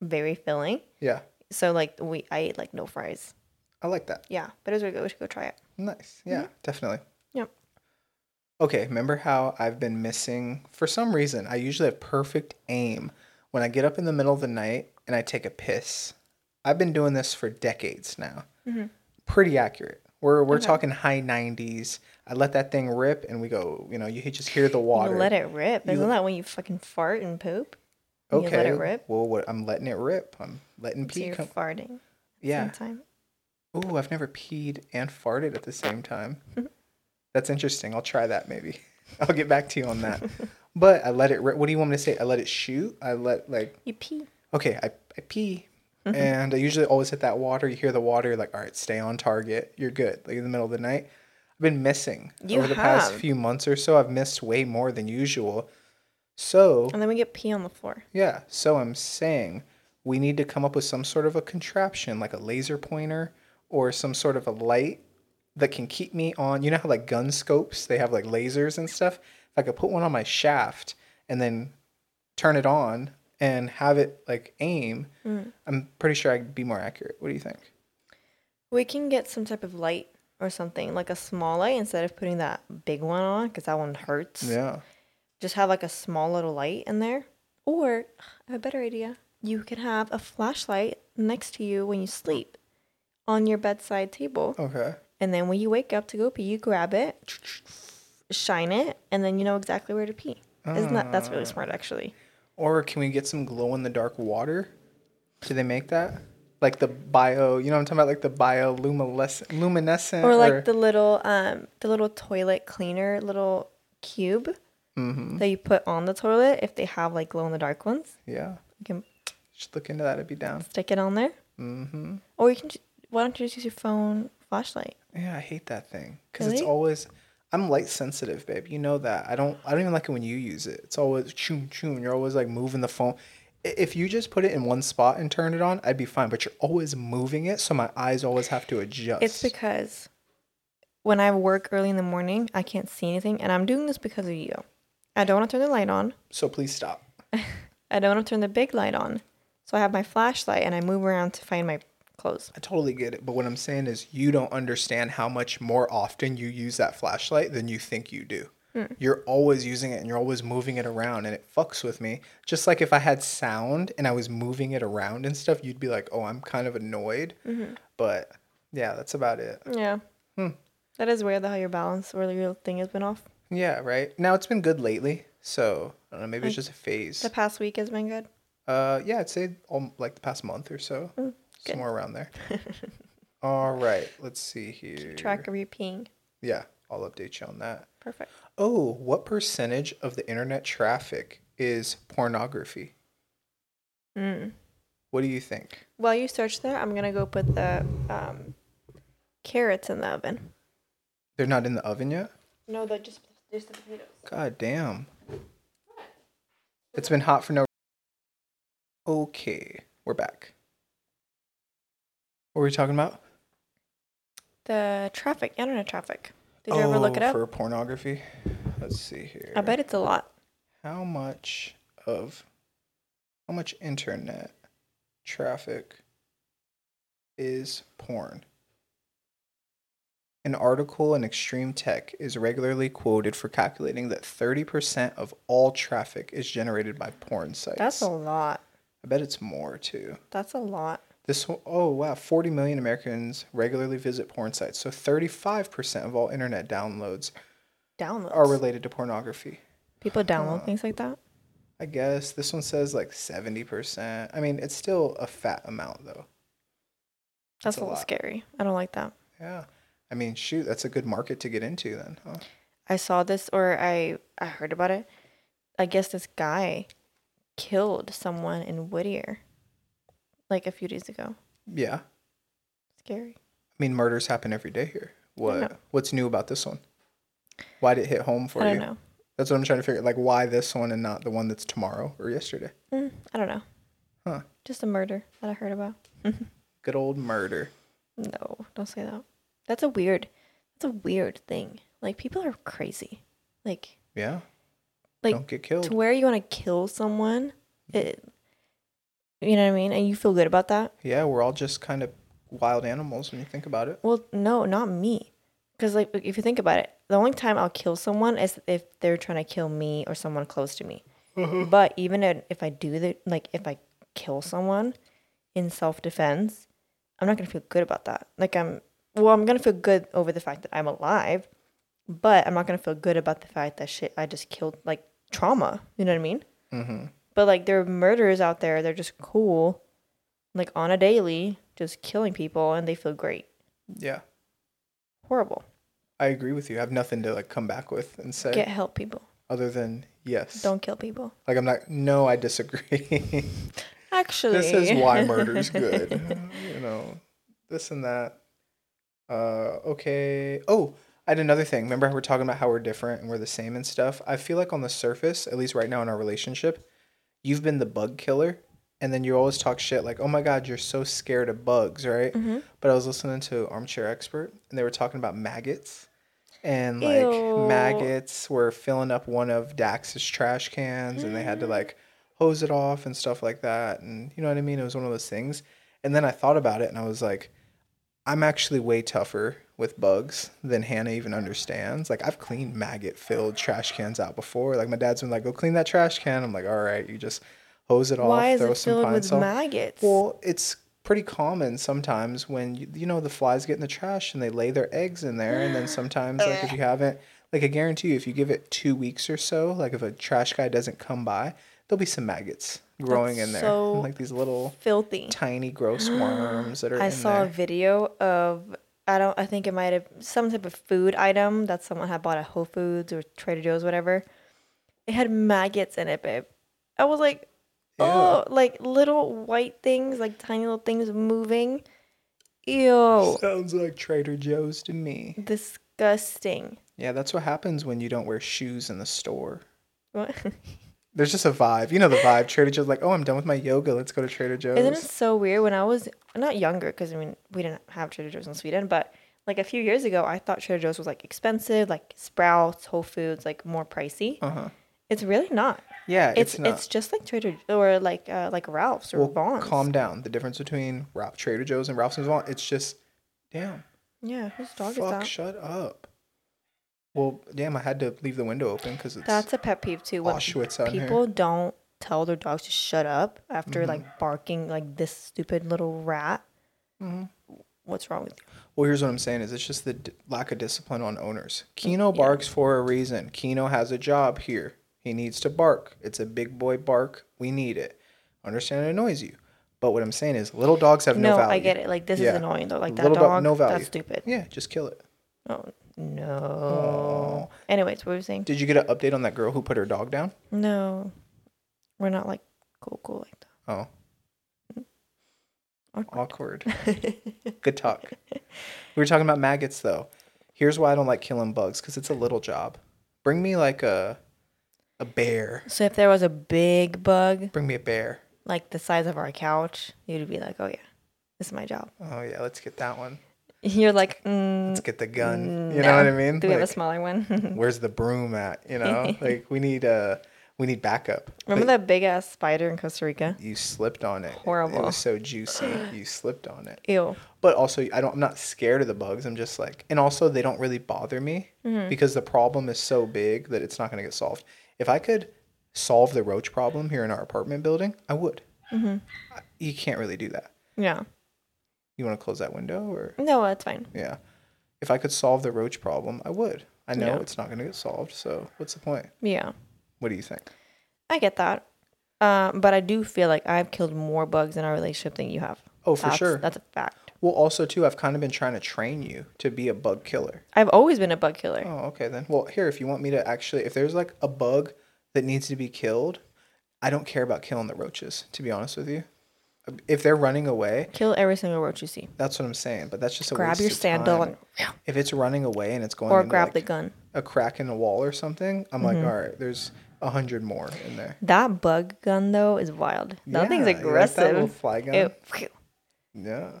very filling. Yeah, So like we I ate like no fries. I like that. Yeah, but it was really good. We should go try it. Nice. Yeah, Mm-hmm. definitely. Yep. Okay, remember how I've been missing for some reason. I usually have perfect aim when I get up in the middle of the night and I take a piss. I've been doing this for decades now. Mm-hmm. Pretty accurate. We're we're talking high 90s. I let that thing rip and we go, you know, you just hear the water. You let it rip. Isn't that when you fucking fart and poop? You okay. let it rip. Well, what I'm letting it rip. I'm letting So pee you're come. farting. Yeah. Same time. Ooh, I've never peed and farted at the same time. That's interesting. I'll try that maybe. I'll get back to you on that. But I let it. Ri- what do you want me to say? I let it shoot. I let like You pee. okay. I I pee, mm-hmm. and I usually always hit that water. You hear the water. You're like, all right, stay on target. You're good. Like in the middle of the night. I've been missing You over the past few months or so. I've missed way more than usual. So And then we get pee on the floor. yeah, so I'm saying we need to come up with some sort of a contraption, like a laser pointer or some sort of a light that can keep me on. You know how like gun scopes, they have like lasers and stuff. If I could put one on my shaft and then turn it on and have it like aim, mm. I'm pretty sure I'd be more accurate. What do you think? We can get some type of light or something, like a small light instead of putting that big one on because that one hurts. Yeah. Just have like a small little light in there. Or I have a better idea. You can have a flashlight next to you when you sleep on your bedside table. Okay. And then when you wake up to go pee, you grab it, shine it, and then you know exactly where to pee. Isn't that that's really smart actually? Or can we get some glow in the dark water? Do they make that? Like the bio, you know what I'm talking about? Like the bioluminescent, luminescent, Or like the little um the little toilet cleaner little cube Mm-hmm. that you put on the toilet if they have like glow in the dark ones. yeah. You can Just look into that. I'd be down. stick it on there. Mm-hmm. Or you can why don't you just use your phone flashlight? Yeah, I hate that thing because it's always. I'm light sensitive, babe. You know that. I don't. I don't even like it when you use it. It's always choom choom. You're always like moving the phone. If you just put it in one spot and turn it on, I'd be fine. But you're always moving it, so my eyes always have to adjust. It's because when I work early in the morning, I can't see anything, and I'm doing this because of you. I don't want to turn the light on. so please stop. I don't want to turn the big light on. So I have my flashlight and I move around to find my clothes. I totally get it. But what I'm saying is, you don't understand how much more often you use that flashlight than you think you do. You're always using it and you're always moving it around, and it fucks with me. Just like if I had sound and I was moving it around and stuff, you'd be like, oh, I'm kind of annoyed. But yeah, that's about it. Yeah. Hmm. That is weird how your balance or your thing has been off. Yeah, right. Now it's been good lately. So I don't know. Maybe it's just a phase. The past week has been good. Uh, yeah, I'd say all, like the past month or so, good. somewhere around there. all right, let's see here. Track of your peeing. Yeah, I'll update you on that. Perfect. Oh, what percentage of the internet traffic is pornography? Mm. What do you think? While you search there, I'm gonna go put the um, carrots in the oven. They're not in the oven yet. No, the just just the potatoes. God damn. It's been hot for no. Okay, we're back. What were we talking about? The traffic, internet traffic. Did you ever look it Oh, up? for pornography? Let's see here. I bet it's a lot. How much of how much internet traffic is porn? An article in Extreme Tech is regularly quoted for calculating that 30% of all traffic is generated by porn sites. That's a lot. I bet it's more too. That's a lot. This one- oh wow, 40 million Americans regularly visit porn sites. So 35% of all internet downloads Downloads. are related to pornography. People download Huh. things like that. I guess this one says like 70%. I mean, it's still a fat amount though. That's a a little lot. scary. I don't like that. Yeah. I mean, shoot, that's a good market to get into then, huh? I saw this or I I heard about it. I guess this guy killed someone in Whittier like a few days ago. Yeah. Scary. I mean, murders happen every day here. What what's new about this one? Why did it hit home for I don't you? know. That's what I'm trying to figure. Like, why this one and not the one that's tomorrow or yesterday? Mm, I don't know. Huh. Just a murder that I heard about. Good old murder. No, don't say that. That's a weird. That's a weird thing. Like people are crazy. Like Yeah. Like, Don't get killed. to where you want to kill someone. It. You know what I mean? And you feel good about that? yeah, we're all just kind of wild animals when you think about it. Well, no, not me. Because like if you think about it, the only time I'll kill someone is if they're trying to kill me or someone close to me. But even if if I do that, like if I kill someone in self defense, I'm not gonna feel good about that. Like I'm, well, I'm gonna feel good over the fact that I'm alive, but I'm not gonna feel good about the fact that shit I just killed, like trauma. You know what I mean? Mm-hmm. But like there are murderers out there, they're just cool, like on a daily, just killing people, and they feel great. Yeah, Horrible. I agree with you. I have nothing to like come back with and say Get help, people. other than yes. Don't kill people. Like I'm not. No, I disagree. Actually, this is why murder's good. you know, this and that. Uh, okay. Oh, I had another thing. Remember how we're talking about how we're different and we're the same and stuff? I feel like on the surface, at least right now in our relationship, you've been the bug killer. And then you always talk shit like, oh my God, you're so scared of bugs, right? Mhm. But I was listening to Armchair Expert and they were talking about maggots. And like Ew. maggots were filling up one of Dax's trash cans and they had to like hose it off and stuff like that. And you know what I mean? It was one of those things. And then I thought about it and I was like, I'm actually way tougher with bugs than Hanna even understands. Like I've cleaned maggot filled trash cans out before. Like my dad's been like, go clean that trash can. I'm like, all right, you just hose it Why off, throw it some pine with salt. maggots? Well, it's pretty common sometimes when you, you know the flies get in the trash and they lay their eggs in there, and then sometimes like if you haven't, like I guarantee you, if you give it two weeks or so, like if a trash guy doesn't come by, there'll be some maggots growing That's in there, so like these little Filthy. tiny gross worms that are I saw a video of I don't I think it might have some type of food item that someone had bought at Whole Foods or Trader Joe's whatever. It had maggots in it, babe. I was like, oh, like little white things, like tiny little things moving. Ew, Sounds like Trader Joe's to me. disgusting. Yeah, that's what happens when you don't wear shoes in the store. What? There's just a vibe. You know the vibe. Trader Joe's like, oh, I'm done with my yoga. Let's go to Trader Joe's. Isn't it so weird? When I was not younger, because I mean we didn't have Trader Joe's in Sweden, but like a few years ago, I thought Trader Joe's was like expensive, like Sprouts, Whole Foods, like more pricey. Uh huh. It's really not. Yeah, It's it's, it's, just like Trader or like uh, like Ralph's or well, Vons. calm down. The difference between Ralph, Trader Joe's and Ralph's and Vaughn, it's just, damn, Yeah, whose dog is fuck, that? shut up. Well, damn, I had to leave the window open because it's That's a pet peeve too. When Auschwitz out here. people don't tell their dogs to shut up after Mhm. like barking like this stupid little rat. Mhm. What's wrong with you? Well, here's what I'm saying: is it's just the d- lack of discipline on owners. Kino yeah. barks for a reason. Kino has a job here. He needs to bark. It's a big boy bark. We need it. Understand it annoys you, but what I'm saying is, little dogs have no, No, value. I get it. Like this Yeah. is annoying though. Like that Little dog- dog, no value. that's stupid. Yeah, just kill it. Oh no. Anyways, what were we saying? Did you get an update on that girl who put her dog down? No, we're not like cool, cool like that. Oh, that. awkward. Good talk. We were talking about maggots though. Here's why I don't like killing bugs because it's a little job. Bring me like a a bear. So if there was a big bug Bring me a bear. like the size of our couch, you'd be like, "Oh yeah, this is my job." Oh yeah, let's get that one. You're like, mm, Let's get the gun. You no. know what I mean? Do we have a smaller one? where's the broom at? You know, like we need uh we need backup. Remember Like, that big ass spider in Costa Rica? You slipped on it. Horrible. It was so juicy. You slipped on it. Ew. But also, I don't. I'm not scared of the bugs. I'm just like, and also they don't really bother me Mm-hmm. because the problem is so big that it's not going to get solved. If I could solve the roach problem here in our apartment building, I would. Mm-hmm. You can't really do that. Yeah. You want to close that window or No, that's fine. yeah? If I could solve the roach problem, I would. I know Yeah. it's not going to get solved. So what's the point? Yeah, What do you think? I get that. Um, but I do feel like I've killed more bugs in our relationship than you have. Oh, for That's- sure. That's a fact. Well, also too, I've kind of been trying to train you to be a bug killer. I've always been a bug killer. Oh, okay then. Well, here, if you want me to actually, if there's like a bug that needs to be killed, I don't care about killing the roaches. To be honest with you, if they're running away, Kill every single roach you see. that's what I'm saying. But that's just a Grab your sandal and If it's running away and it's going or grab like, the gun. a crack in the wall or something, I'm Mm-hmm. like, all right, there's a hundred more in there. That bug gun though is wild. That thing's Yeah, you like that aggressive. little fly gun. Ew. Yeah,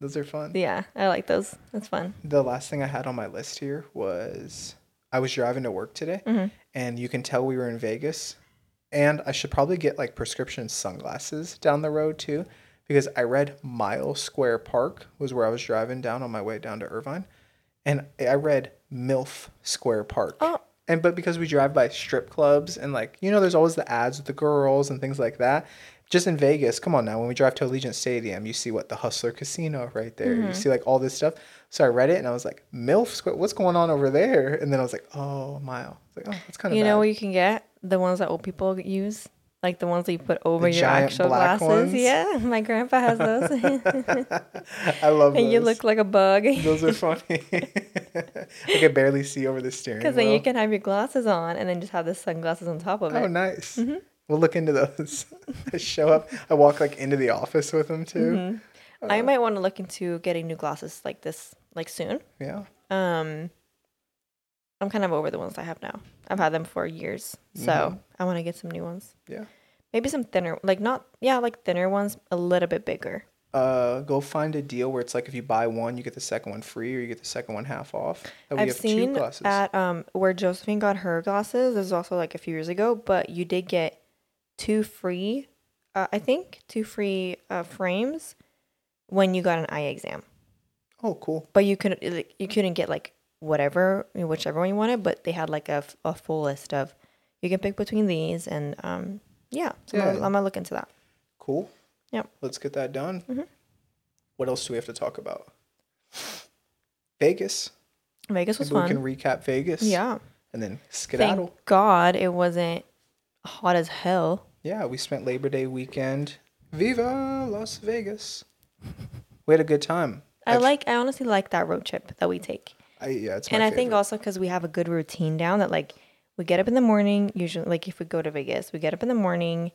those are fun. Yeah, I like those. That's fun. The last thing I had on my list here was I was driving to work today, Mhm. and you can tell we were in Vegas. And I should probably get like prescription sunglasses down the road too, because I read Mile Square Park was where I was driving down on my way down to Irvine, and I read MILF Square Park. Oh. And but because we drive by strip clubs and like you know, there's always the ads with the girls and things like that. Just in Vegas, come on now, when we drive to Allegiant Stadium, you see what the Hustler Casino right there. Mm-hmm. You see like all this stuff. So I read it and I was like, MILF Square, what's going on over there? And then I was like, oh, Mile. Was like, oh, that's kind of You bad. know what you can get? The ones that old people use, like the ones that you put over The your actual glasses. ones? Yeah, my grandpa has those, I love those. and you look like a bug. those are funny. I can barely see over the steering Because then you can have your glasses on, and then just have the sunglasses on top of it. Oh, nice. Mm-hmm. We'll look into those. I show up. I walk like into the office with them too. Mm-hmm. I might want to look into getting new glasses like this, like soon. Yeah. Um, I'm kind of over the ones I have now. I've had them for years, so Mhm. I want to get some new ones. Yeah. Maybe some thinner, like not yeah, like thinner ones, a little bit bigger. Uh, go find a deal where it's like if you buy one, you get the second one free, or you get the second one half off. I've have two seen at um where Josephine got her glasses. This was also like a few years ago, but you did get two free, uh, I think, two free uh, frames when you got an eye exam. oh, cool. But you couldn't like, you couldn't get like whatever whichever one you wanted, but they had like a, a full list of you can pick between these and um yeah. So I'm, gonna, I'm gonna look into that. Cool. Yep. Let's get that done. Mhm. What else do we have to talk about? Vegas. Vegas was Maybe we can recap Vegas. Yeah. And then skedaddle. Thank God it wasn't hot as hell. Yeah, we spent Labor Day weekend. Viva Las Vegas. We had a good time. I I've- like I honestly like that road trip that we take. I, yeah, it's my and I favorite. think also because we have a good routine down that like we get up in the morning usually like if we go to Vegas we get up in the morning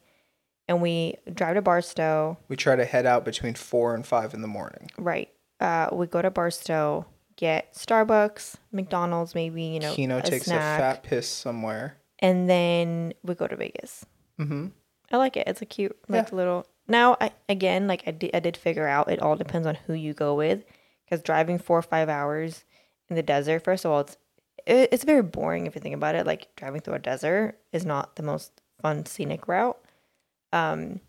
and we drive to Barstow we try to head out between four and five in the morning. right uh we go to Barstow get Starbucks McDonald's maybe you know Kino a takes snack a fat piss somewhere. and then we go to Vegas Mm-hmm. I like it it's a cute like little now I again like I did I did figure out it all depends on who you go with because driving four or five hours in the desert first of all it's it, it's very boring if you think about it. Like driving through a desert is not the most fun scenic route. Um,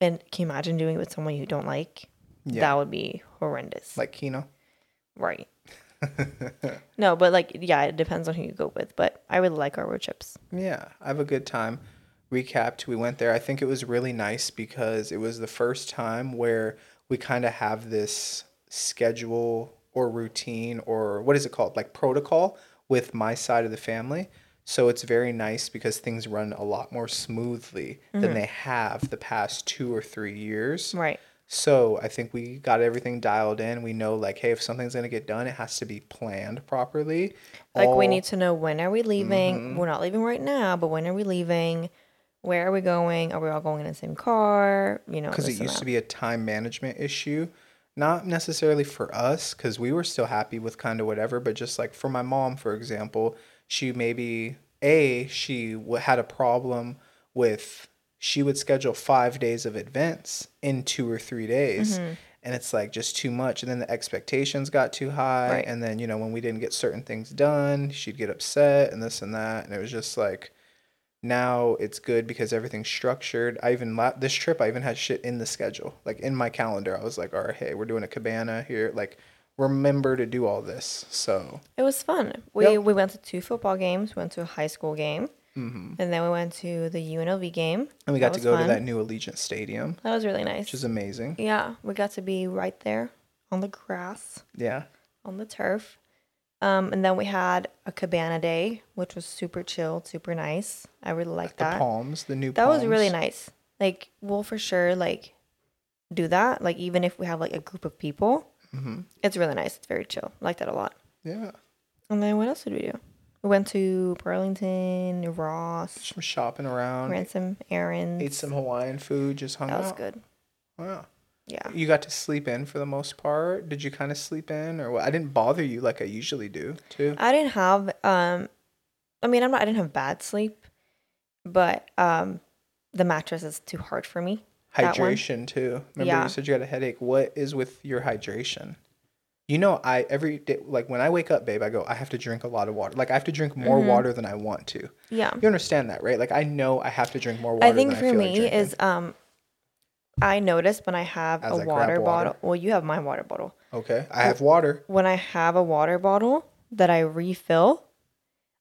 and can you imagine doing it with someone you don't like? Yeah. That would be horrendous. like Kino. right. no, but like, yeah, it depends on who you go with. But I really like our road trips. Yeah, I have a good time. Recapped, we went there. I think it was really nice because it was the first time where we kind of have this schedule or routine or what is it called? Like protocol with my side of the family. So it's very nice because things run a lot more smoothly than they have the past two or three years. Right. So I think we got everything dialed in. We know like, hey, if something's gonna get done, it has to be planned properly. Like we need to know when are we leaving? Mm-hmm. We're not leaving right now, but when are we leaving? Where are we going? Are we all going in the same car? You know, because it used to be a time management issue not necessarily for us because we were still happy with kind of whatever but just like for my mom for example she maybe a she w- had a problem with she would schedule five days of events in two or three days Mm-hmm. and it's like just too much and then the expectations got too high Right. and then you know when we didn't get certain things done she'd get upset and this and that and it was just like now it's good because everything's structured. I even la- this trip I even had shit in the schedule, like in my calendar. I was like, all right, hey, we're doing a cabana here. Like, remember to do all this. So It was fun. We Yep. we went to two football games. Went to a high school game, and then we went to the UNLV game. Mm-hmm. and we got to go fun. to that new Allegiant Stadium, That was really nice. which is amazing. yeah, we got to be right there on the grass, Yeah, on the turf. Um, and then we had a cabana day, which was super chill, super nice. I really like that. the palms, the new. Palms That was really nice. Like we'll for sure like do that. Like even if we have like a group of people, Mm-hmm. it's really nice. It's very chill. I like that a lot. Yeah, And then what else did we do? We went to Burlington, Ross, Some shopping around, ran some errands. ate some Hawaiian food, just hung out. That was out. good. Wow. Yeah. You got to sleep in for the most part. Did you kind of sleep in, or what? I didn't bother you like I usually do, too. I didn't have um I mean I'm not I didn't have bad sleep, but um the mattress is too hard for me. hydration too. Remember Yeah. you said you had a headache. What is with your hydration? You know, I every day like when I wake up, babe, I go, I have to drink a lot of water. Like I have to drink more Mm-hmm. water than I want to. Yeah. You understand that, right? Like I know I have to drink more water. I think for I me like is um I notice when I have As a I water water. bottle. Well, you have my water bottle. okay. I have water. When I have a water bottle that I refill,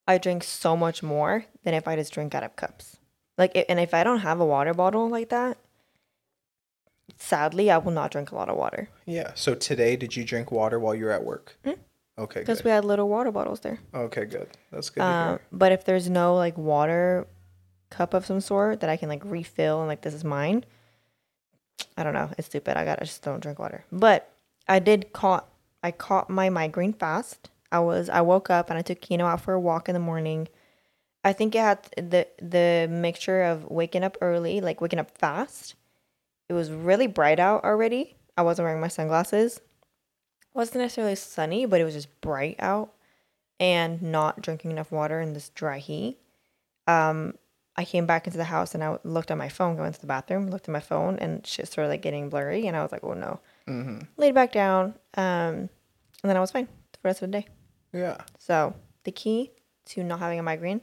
I drink so much more than if I just drink out of cups. Like, and if I don't have a water bottle like that, sadly, I will not drink a lot of water Yeah. So today, did you drink water while you were at work? Mm. Okay. because we had little water bottles there. Okay. Good. That's good Um, but if there's no like water cup of some sort that I can like refill and like this is mine, I don't know. It's stupid. I got. I just don't drink water. But I did caught. I caught my migraine fast. I was. I woke up and I took Kino out for a walk in the morning. I think it had the the mixture of waking up early, like waking up fast. It was really bright out already. I wasn't wearing my sunglasses. It wasn't necessarily sunny, but it was just bright out and not drinking enough water in this dry heat. Um, I came back into the house and I looked at my phone, going to the bathroom, looked at my phone, and shit started like getting blurry. And I was like, oh no. Mm-hmm. Laid back down. Um, and then I was fine for the rest of the day. Yeah. So the key to not having a migraine,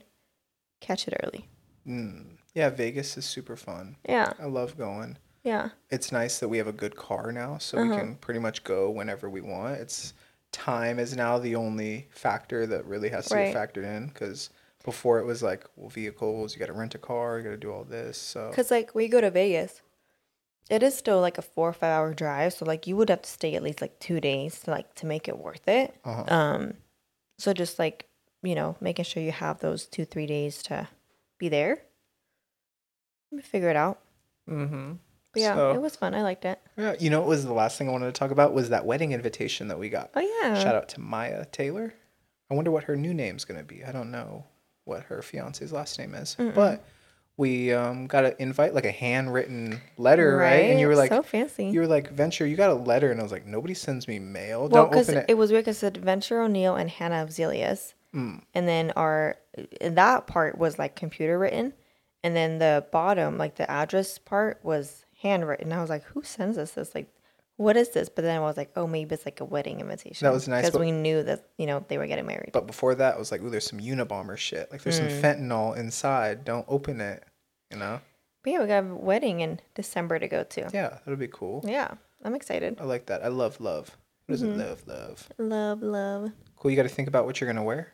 catch it early. Mm. Yeah. Vegas is super fun. Yeah. I love going. Yeah. it's nice that we have a good car now so we Uh-huh. can pretty much go whenever we want it's time is now the only factor that really has to Right. get factored in because before it was like well vehicles you got to rent a car you got to do all this so Because, like, we go to Vegas. It is still like a four or five hour drive. So, like, you would have to stay at least like two days to like to make it worth it. uh-huh. Um, so just like you know, making sure you have those two three days to be there. Let me figure it out. mm-hmm. But yeah, So- it was fun. I liked it. yeah you know what was the last thing i wanted to talk about was that wedding invitation that we got Oh yeah. shout out to maya taylor i wonder what her new name's going to be i don't know what her fiance's last name is but we um, got an invite like a handwritten letter right, and you were like so fancy. you were like venture you got a letter and i was like nobody sends me mail well, don't because open it. it, was weird because it Venture O'Neill and Hanna Zelius, Mm. and then our and that part was like computer written, and then the bottom like the address part was handwritten. I was like, who sends us this? Like, what is this? But then I was like, oh, maybe it's like a wedding invitation. That was nice, because we knew that you know they were getting married. But before that, I was like, ooh, there's some Unabomber shit. Like there's some Mm. fentanyl inside. Don't open it. You know? But yeah, we got a wedding in December to go to. Yeah, that'll be cool. Yeah, I'm excited. I like that. I love love. What is Mhm. it? Love, love. Love, love. Cool. You got to think about what you're gonna wear.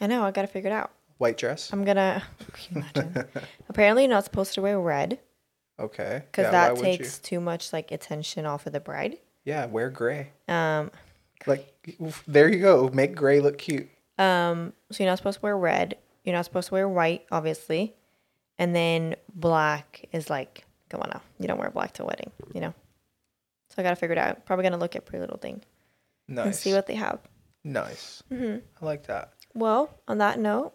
I know. I gotta figure it out. White dress. I'm you imagine? Apparently, you're not supposed to wear red okay. because Yeah, that takes too much like attention off of the bride. Yeah, wear gray. Um, Like there you go. Make gray look cute. um. So you're not supposed to wear red. You're not supposed to wear white, obviously, and then black is like, come on now, you don't wear black to a wedding, you know. So I gotta figure it out. Probably gonna look at Pretty Little Thing Nice. and see what they have. nice. Mm-hmm. I like that. Well, on that note,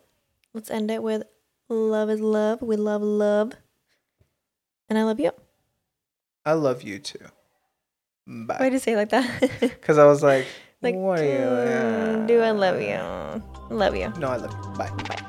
let's end it with love is love. We love love. And I love you. I love you too. Bye. Why did you say it like that? Because I was like, like, what are you? "Mm, do I love you? Love you. No, I love you. Bye. Bye.